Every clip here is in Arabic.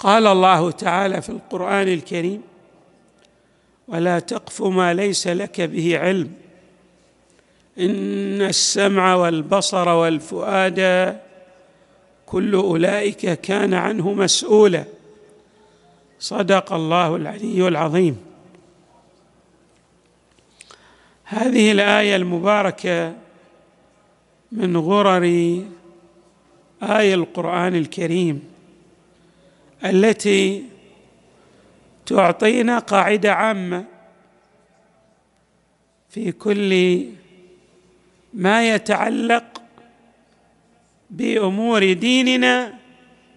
قال الله تعالى في القرآن الكريم ولا تقف ما ليس لك به علم. إن السمع والبصر والفؤاد كل أولئك كان عنه مسؤولا. صدق الله العلي العظيم. هذه الآية المباركة من غرر آية القرآن الكريم. التي تعطينا قاعدة عامة في كل ما يتعلق بأمور ديننا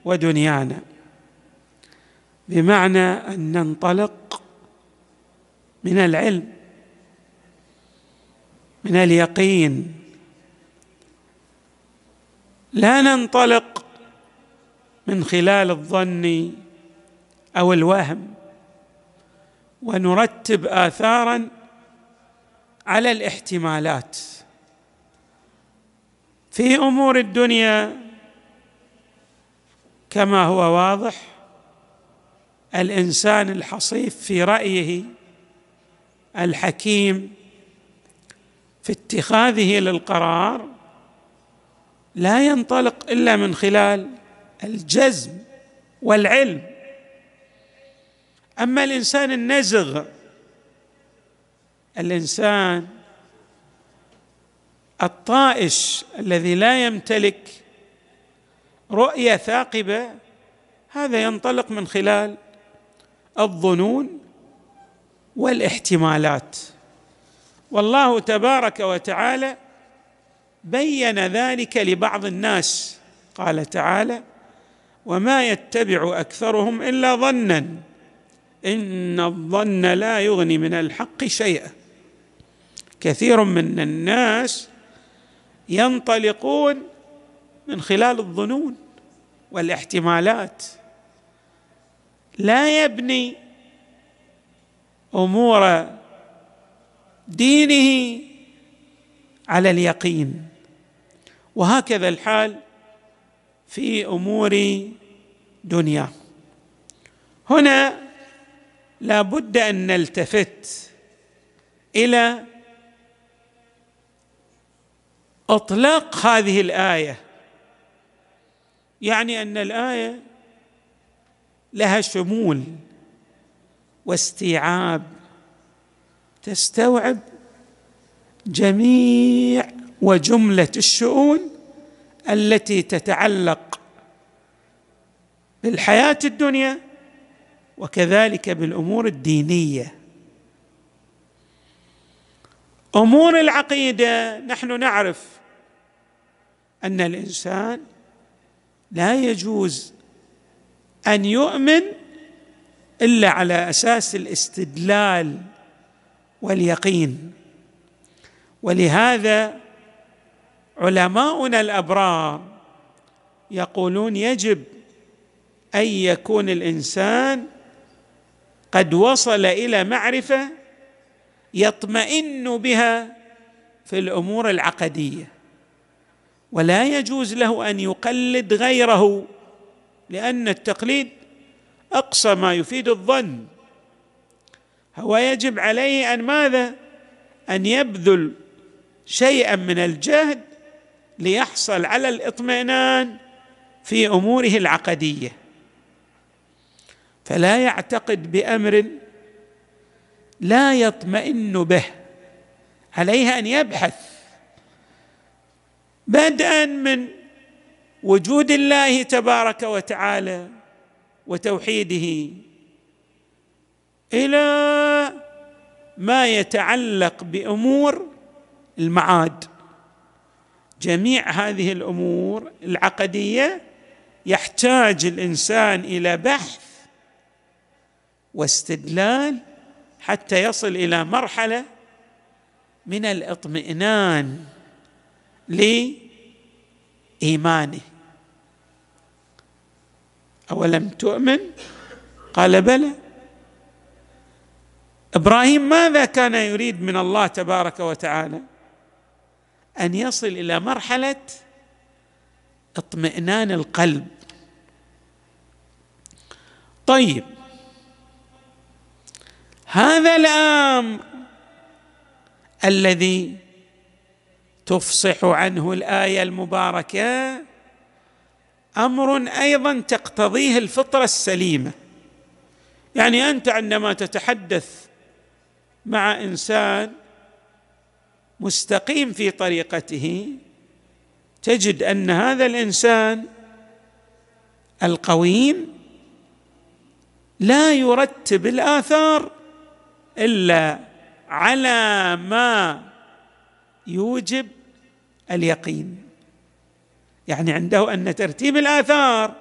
ودنيانا. بمعنى أن ننطلق من العلم من اليقين. لا ننطلق من خلال الظن أو الوهم ونرتب اثارا على الاحتمالات. في أمور الدنيا كما هو واضح الإنسان الحصيف في رأيه الحكيم في اتخاذه للقرار لا ينطلق إلا من خلال الجزم والعلم. أما الإنسان النزغ الإنسان الطائش الذي لا يمتلك رؤية ثاقبة هذا ينطلق من خلال الظنون والاحتمالات. والله تبارك وتعالى بين ذلك لبعض الناس. قال تعالى وما يتبع أكثرهم إلا ظنا. إن الظن لا يغني من الحق شيئا. كثير من الناس ينطلقون من خلال الظنون والاحتمالات. لا يبني أمور دينه على اليقين. وهكذا الحال في أمور دنياه هنا لا بد أن نلتفت إلى إطلاق هذه الآية. يعني أن الآية لها شمول واستيعاب تستوعب جميع وجملة الشؤون التي تتعلق بالحياة الدنيا وكذلك بالأمور الدينية. أمور العقيدة نحن نعرف أن الإنسان لا يجوز أن يؤمن إلا على أساس الاستدلال واليقين. ولهذا علماؤنا الأبرار يقولون يجب أن يكون الإنسان قد وصل إلى معرفة يطمئن بها في الأمور العقدية. ولا يجوز له أن يقلد غيره لأن التقليد أقصى ما يفيد الظن. هو يجب عليه أن ماذا؟ أن يبذل شيئا من الجهد ليحصل على الاطمئنان في أموره العقدية. فلا يعتقد بأمر لا يطمئن به. عليه أن يبحث. بدءا من وجود الله تبارك وتعالى وتوحيده إلى ما يتعلق بأمور المعاد. جميع هذه الأمور العقدية يحتاج الإنسان إلى بحث واستدلال حتى يصل إلى مرحلة من الاطمئنان لإيمانه. أولم تؤمن؟ قال بلى. إبراهيم ماذا كان يريد من الله تبارك وتعالى؟ أن يصل إلى مرحلة اطمئنان القلب. طيب. هذا الامر الذي تفصح عنه الآية المباركة أمر أيضا تقتضيه الفطرة السليمة. يعني أنت عندما تتحدث مع إنسان مستقيم في طريقته تجد أن هذا الإنسان القويم لا يرتب الآثار إلا على ما يوجب اليقين. يعني عنده أن ترتيب الآثار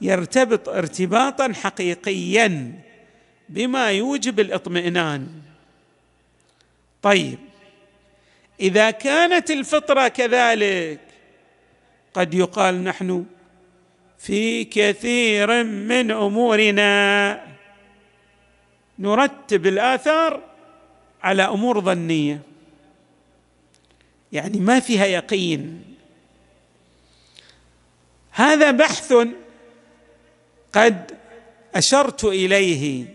يرتبط ارتباطا حقيقيا بما يوجب الاطمئنان. طيب إذا كانت الفطرة كذلك قد يقال نحن في كثير من أمورنا نرتب الآثار على أمور ظنية. يعني ما فيها يقين. هذا بحث قد أشرت إليه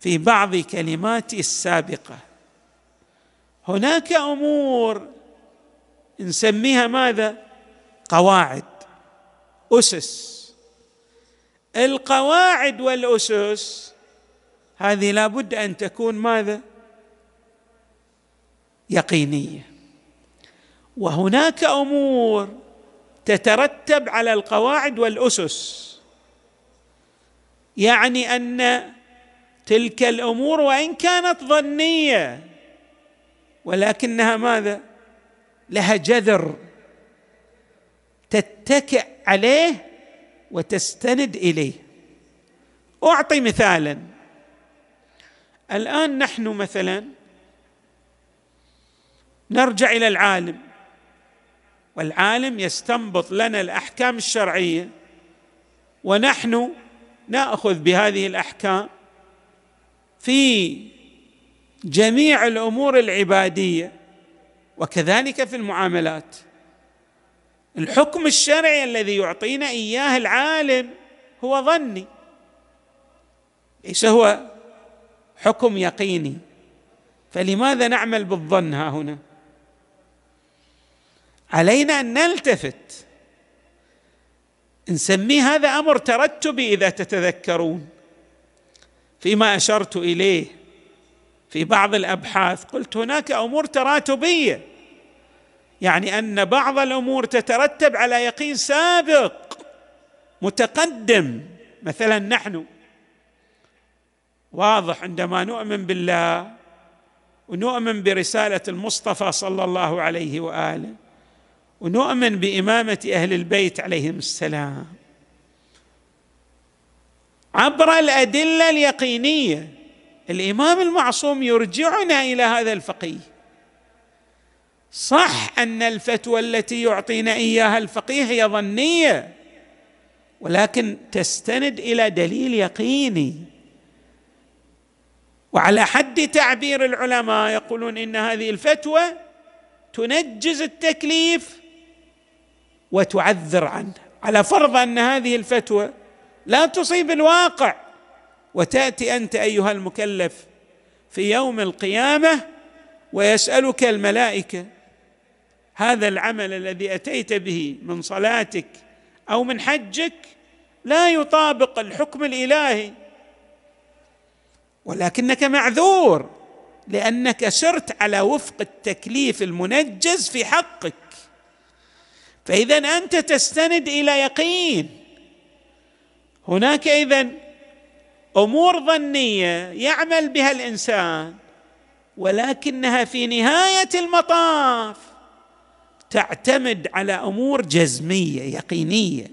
في بعض كلماتي السابقة. هناك أمور نسميها ماذا؟ قواعد. أسس. القواعد والأسس هذه لابد أن تكون ماذا؟ يقينية. وهناك أمور تترتب على القواعد والأسس. يعني أن تلك الأمور وإن كانت ظنية ولكنها ماذا؟ لها جذر تتكئ عليه وتستند إليه. أعطي مثالا. الآن نحن مثلا نرجع إلى العالم. والعالم يستنبط لنا الأحكام الشرعية ونحن نأخذ بهذه الأحكام في جميع الأمور العبادية وكذلك في المعاملات. الحكم الشرعي الذي يعطينا إياه العالم هو ظني. ليس هو حكم يقيني. فلماذا نعمل بالظن ها هنا؟ علينا أن نلتفت. نسميه هذا أمر ترتبي إذا تتذكرون. فيما أشرت إليه في بعض الأبحاث قلت هناك أمور تراتبية. يعني أن بعض الأمور تترتب على يقين سابق متقدم. مثلا نحن واضح عندما نؤمن بالله ونؤمن برسالة المصطفى صلى الله عليه وآله ونؤمن بإمامة أهل البيت عليهم السلام. عبر الأدلة اليقينية الإمام المعصوم يرجعنا إلى هذا الفقيه. صح أن الفتوى التي يعطينا إياها الفقيه هي ظنية ولكن تستند إلى دليل يقيني. وعلى حد تعبير العلماء يقولون إن هذه الفتوى تنجز التكليف وتعذر عنه. على فرض أن هذه الفتوى لا تصيب الواقع. وتأتي أنت أيها المكلف في يوم القيامة ويسألك الملائكة هذا العمل الذي أتيت به من صلاتك أو من حجك لا يطابق الحكم الإلهي. ولكنك معذور لأنك سرت على وفق التكليف المنجز في حقك. فإذا أنت تستند إلى يقين. هناك اذا أمور ظنية يعمل بها الإنسان ولكنها في نهاية المطاف تعتمد على أمور جزمية يقينية.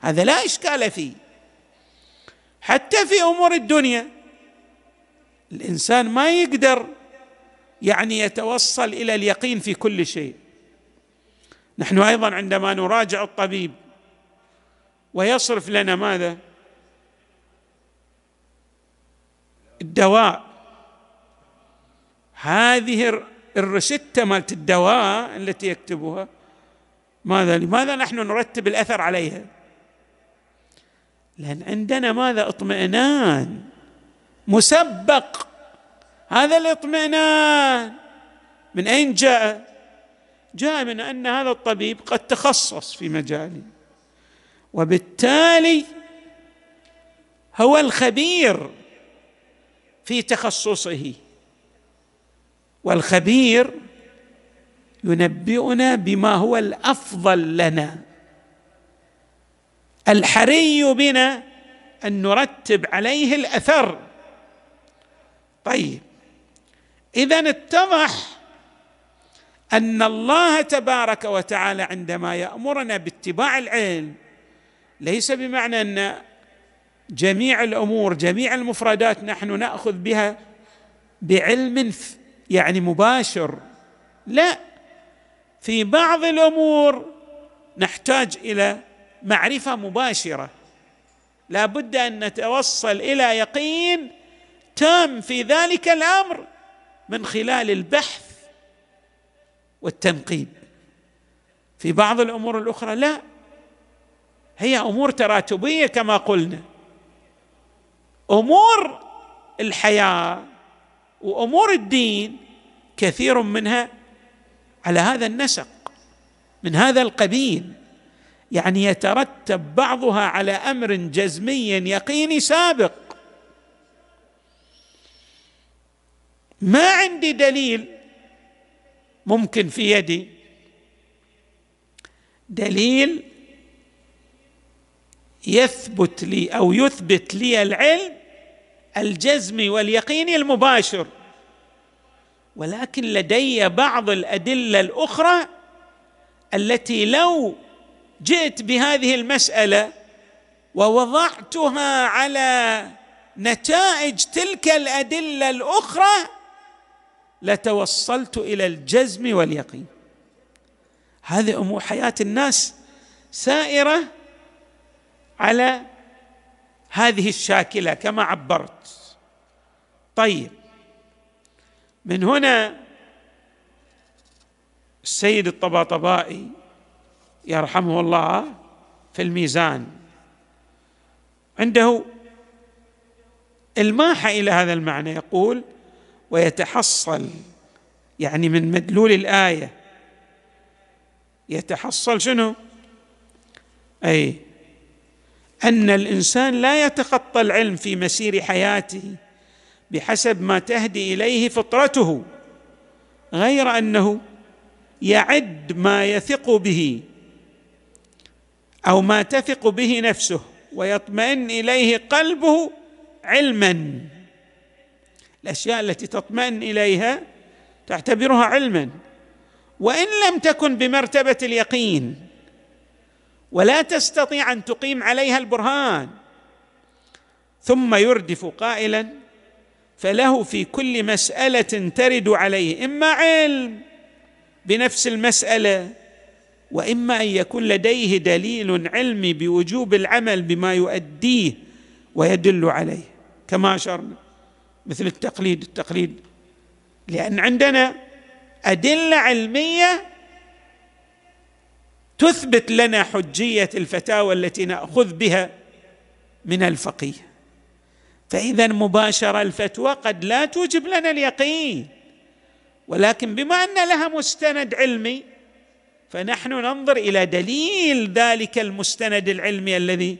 هذا لا إشكال فيه. حتى في أمور الدنيا الإنسان ما يقدر يعني يتوصل إلى اليقين في كل شيء. نحن أيضا عندما نراجع الطبيب ويصرف لنا ماذا؟ الدواء. هذه الرشتة مالت الدواء التي يكتبها. ماذا لماذا نحن نرتب الأثر عليها؟ لأن عندنا ماذا؟ اطمئنان. مسبق. هذا الاطمئنان. من أين جاء؟ جاء من أن هذا الطبيب قد تخصص في مجاله. وبالتالي هو الخبير. في تخصصه. والخبير ينبئنا بما هو الأفضل لنا. الحري بنا أن نرتب عليه الأثر. طيب إذا اتضح أن الله تبارك وتعالى عندما يأمرنا باتباع العلم ليس بمعنى أن جميع الأمور جميع المفردات نحن نأخذ بها بعلم يعني مباشر. لا في بعض الأمور نحتاج إلى معرفة مباشرة. لا بد أن نتوصل إلى يقين تام في ذلك الأمر من خلال البحث والتنقيب. في بعض الأمور الأخرى لا هي أمور تراتبية كما قلنا. أمور الحياة وأمور الدين كثير منها على هذا النسق من هذا القبيل. يعني يترتب بعضها على أمر جزمي يقيني سابق. ما عندي دليل ممكن في يدي. دليل يثبت لي أو يثبت لي العلم الجزمي واليقيني المباشر. ولكن لدي بعض الأدلة الأخرى التي لو جئت بهذه المسألة ووضعتها على نتائج تلك الأدلة الأخرى لتوصلت إلى الجزم واليقين. هذه أمور حياة الناس سائرة على هذه الشاكلة كما عبرت. طيب. من هنا السيد الطباطبائي يرحمه الله في الميزان. عنده الماحة إلى هذا المعنى يقول ويتحصل يعني من مدلول الآية يتحصل شنو؟ أي أن الإنسان لا يتخطى العلم في مسير حياته بحسب ما تهدي إليه فطرته غير أنه يعد ما يثق به أو ما تثق به نفسه ويطمئن إليه قلبه علما. الأشياء التي تطمئن إليها تعتبرها علما. وإن لم تكن بمرتبة اليقين ولا تستطيع أن تقيم عليها البرهان ثم يردف قائلا فله في كل مسألة ترد عليه إما علم بنفس المسألة وإما أن يكون لديه دليل علمي بوجوب العمل بما يؤديه ويدل عليه كما أشرنا مثل التقليد التقليد لأن عندنا أدلة علمية تثبت لنا حجية الفتاوى التي نأخذ بها من الفقيه. فإذا مباشره الفتوى قد لا توجب لنا اليقين. ولكن بما أن لها مستند علمي فنحن ننظر إلى دليل ذلك المستند العلمي الذي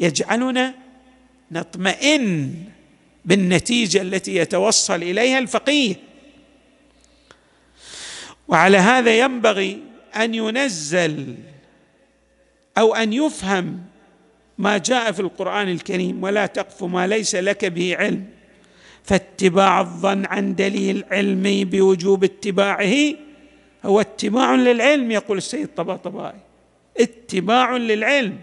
يجعلنا نطمئن بالنتيجة التي يتوصل إليها الفقيه. وعلى هذا ينبغي أن ينزل أو أن يفهم ما جاء في القرآن الكريم ولا تقف ما ليس لك به علم. فاتباع الظن عن دليل علمي بوجوب اتباعه هو اتباع للعلم يقول السيد الطباطبائي اتباع للعلم.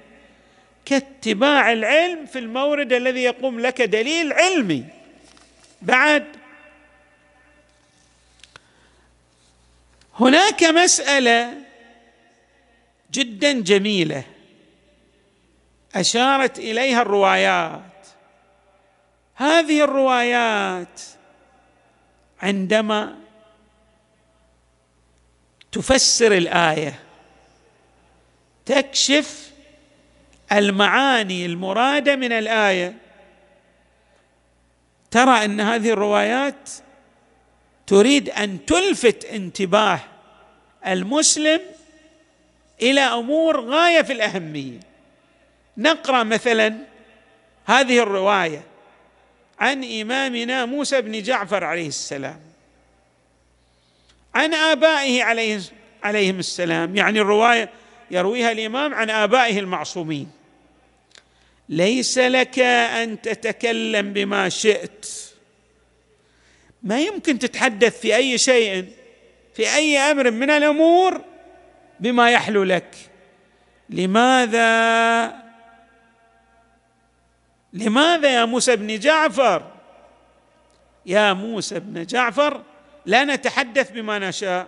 كاتباع العلم في المورد الذي يقوم لك دليل علمي. بعد. هناك مسألة جدا جميلة. أشارت إليها الروايات. هذه الروايات عندما تفسر الآية تكشف المعاني المرادة من الآية ترى أن هذه الروايات تريد أن تلفت انتباه المسلم إلى أمور غاية في الأهمية. نقرأ مثلا هذه الرواية عن إمامنا موسى بن جعفر عليه السلام. عن آبائه عليه عليهم السلام. يعني الرواية يرويها الإمام عن آبائه المعصومين. ليس لك أن تتكلم بما شئت. ما يمكن تتحدث في أي شيء في أي أمر من الأمور بما يحلو لك. لماذا لماذا يا موسى بن جعفر؟ يا موسى بن جعفر لا نتحدث بما نشاء.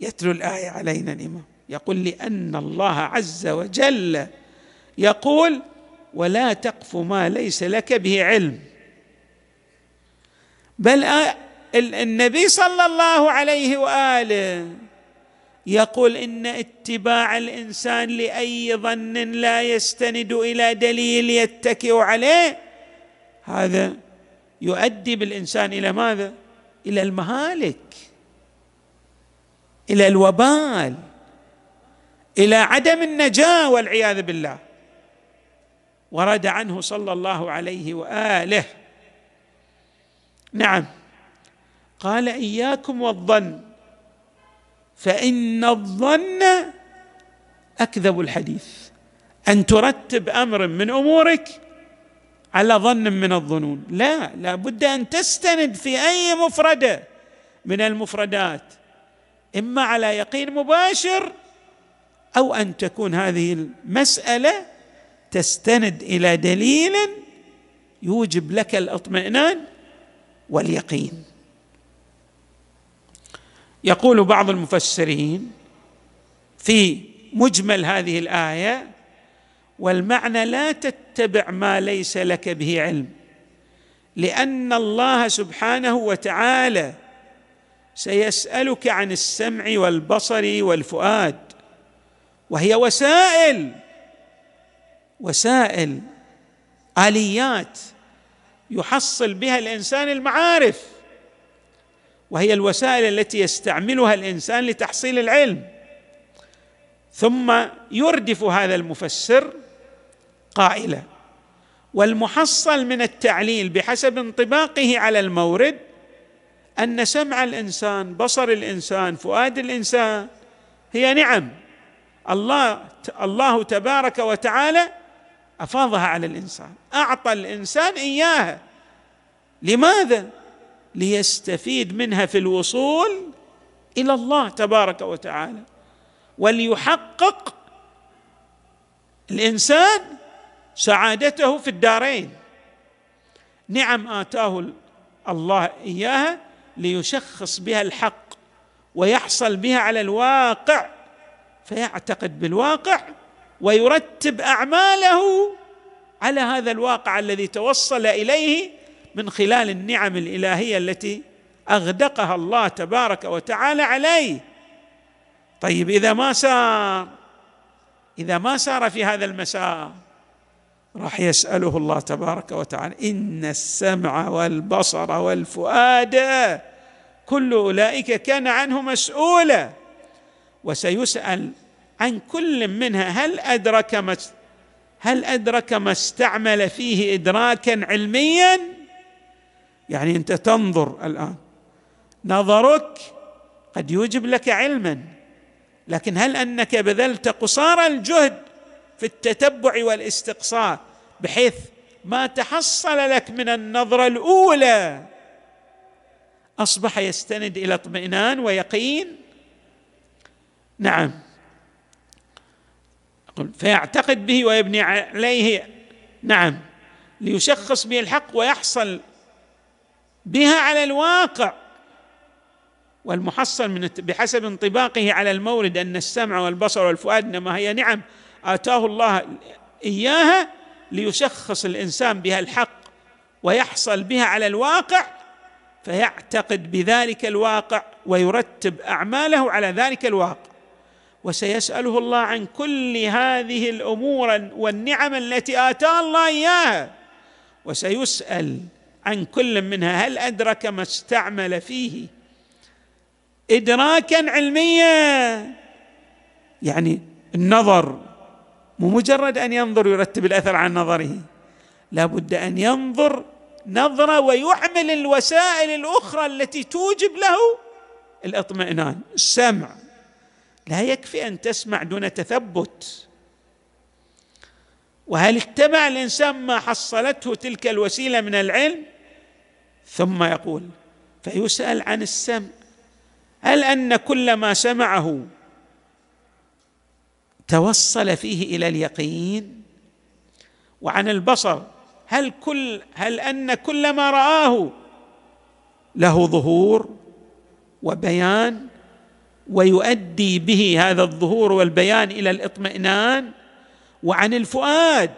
يتلو الآية علينا الإمام. يقول لأن الله عز وجل يقول ولا تقف ما ليس لك به علم. بل النبي صلى الله عليه وآله يقول إن اتباع الإنسان لأي ظن لا يستند إلى دليل يتكئ عليه هذا يؤدي بالإنسان إلى ماذا؟ إلى المهالك إلى الوبال إلى عدم النجاة والعياذ بالله. ورد عنه صلى الله عليه وآله. نعم. قال إياكم والظن. فإن الظن أكذب الحديث. أن ترتب أمر من أمورك على ظن من الظنون. لا لا بد أن تستند في أي مفردة من المفردات إما على يقين مباشر أو أن تكون هذه المسألة تستند إلى دليل يوجب لك الاطمئنان واليقين. يقول بعض المفسرين في مجمل هذه الآية والمعنى لا تتبع ما ليس لك به علم لأن الله سبحانه وتعالى سيسألك عن السمع والبصر والفؤاد وهي وسائل وسائل آليات يحصل بها الإنسان المعارف. وهي الوسائل التي يستعملها الإنسان لتحصيل العلم. ثم يردف هذا المفسر قائلا والمحصل من التعليل بحسب انطباقه على المورد أن سمع الإنسان بصر الإنسان فؤاد الإنسان هي نعم. الله الله تبارك وتعالى أفاضها على الإنسان أعطى الإنسان إياها. لماذا؟ ليستفيد منها في الوصول إلى الله تبارك وتعالى. وليحقق الإنسان سعادته في الدارين. نعم آتاه الله إياها ليشخص بها الحق ويحصل بها على الواقع فيعتقد بالواقع ويرتب أعماله على هذا الواقع الذي توصل إليه من خلال النعم الإلهية التي أغدقها الله تبارك وتعالى عليه. طيب إذا ما سار إذا ما سار في هذا المسار راح يسأله الله تبارك وتعالى إن السمع والبصر والفؤاد كل أولئك كان عنه مسؤولا. وسيسأل عن كل منها هل أدرك ما هل أدرك ما استعمل فيه ادراكا علميا؟ يعني أنت تنظر الآن. نظرك قد يوجب لك علما لكن هل أنك بذلت قصارى الجهد في التتبع والاستقصاء بحيث ما تحصل لك من النظرة الأولى؟ أصبح يستند إلى اطمئنان ويقين. نعم. فيعتقد به ويبني عليه. نعم. ليشخص به الحق ويحصل بها على الواقع. والمحصل من بحسب انطباقه على المورد أن السمع والبصر والفؤاد إنما هي نعم آتاه الله إياها ليشخص الإنسان بها الحق ويحصل بها على الواقع فيعتقد بذلك الواقع ويرتب أعماله على ذلك الواقع. وسيسأله الله عن كل هذه الأمور والنعم التي آتاه الله إياها. وسيسأل عن كل منها. هل أدرك ما استعمل فيه؟ ادراكا علميا. يعني النظر مو مجرد أن ينظر يرتب الأثر عن نظره. لا بد أن ينظر نظرة ويعمل الوسائل الأخرى التي توجب له الاطمئنان. السمع. لا يكفي أن تسمع دون تثبت. وهل اتبع الإنسان ما حصلته تلك الوسيلة من العلم؟ ثم يقول فيسأل عن السمع هل أن كل ما سمعه توصل فيه إلى اليقين؟ وعن البصر هل كل هل أن كل ما رآه له ظهور وبيان؟ ويؤدي به هذا الظهور والبيان إلى الاطمئنان؟ وعن الفؤاد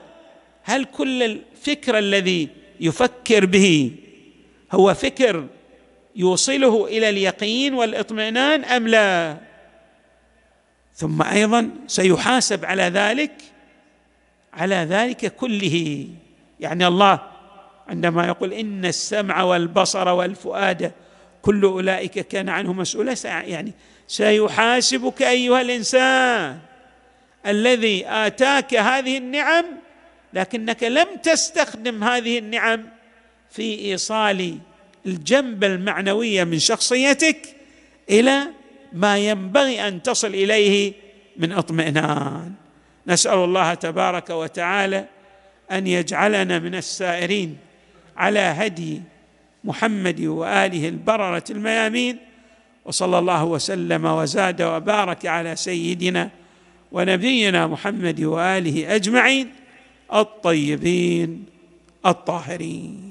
هل كل الفكر الذي يفكر به هو فكر يوصله إلى اليقين والإطمئنان أم لا؟ ثم أيضا سيحاسب على ذلك على ذلك كله. يعني الله عندما يقول إن السمع والبصر والفؤاد كل أولئك كان عنه مسؤولا يعني سيحاسبك أيها الإنسان الذي آتاك هذه النعم لكنك لم تستخدم هذه النعم في إيصال الجنب المعنويه من شخصيتك إلى ما ينبغي أن تصل إليه من اطمئنان. نسأل الله تبارك وتعالى أن يجعلنا من السائرين على هدي محمد وآله البررة الميامين وصلى الله وسلم وزاد وبارك على سيدنا ونبينا محمد وآله أجمعين الطيبين الطاهرين.